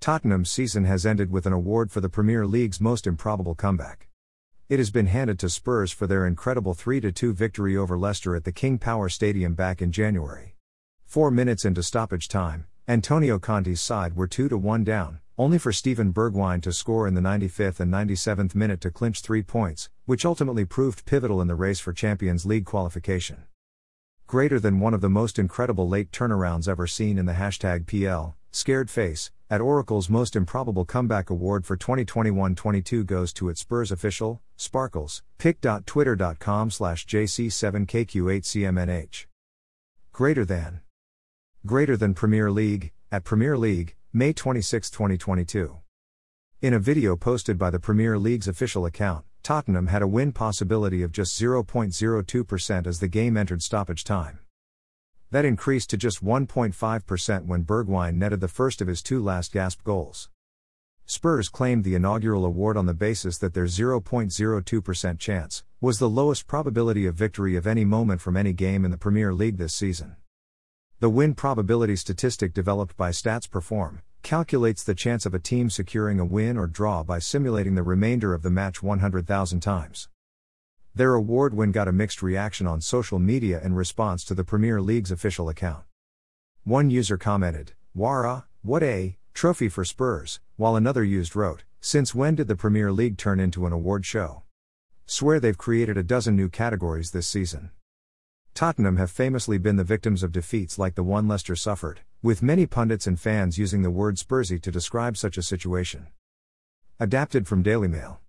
Tottenham's season has ended with an award for the Premier League's most improbable comeback. It has been handed to Spurs for their incredible 3 2 victory over Leicester at the King Power Stadium back in January. Four minutes into stoppage time, Antonio Conte's side were 2 1 down, only for Steven Bergwijn to score in the 95th and 97th minute to clinch three points, which ultimately proved pivotal in the race for Champions League qualification. Greater than one of the most incredible late turnarounds ever seen in the hashtag PL, scared face, at Oracle's most improbable comeback award for 2021-22 goes to its Spurs official, Sparkles, pic.twitter.com slash jc7kq8cmnh. Greater than. Greater than Premier League, at Premier League, May 26, 2022. In a video posted by the Premier League's official account, Tottenham had a win possibility of just 0.02% as the game entered stoppage time. That increased to just 1.5% when Bergwijn netted the first of his two last gasp goals. Spurs claimed the inaugural award on the basis that their 0.02% chance was the lowest probability of victory of any moment from any game in the Premier League this season. The win probability statistic developed by Stats Perform calculates the chance of a team securing a win or draw by simulating the remainder of the match 100,000 times. Their award win got a mixed reaction on social media in response to the Premier League's official account. One user commented, Wara, what a trophy for Spurs, while another used wrote, Since when did the Premier League turn into an award show? Swear they've created a dozen new categories this season. Tottenham have famously been the victims of defeats like the one Leicester suffered, with many pundits and fans using the word Spursy to describe such a situation. Adapted from Daily Mail.